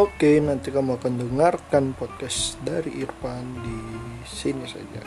Oke, nanti kamu akan dengarkan podcast dari Irfan di sini saja.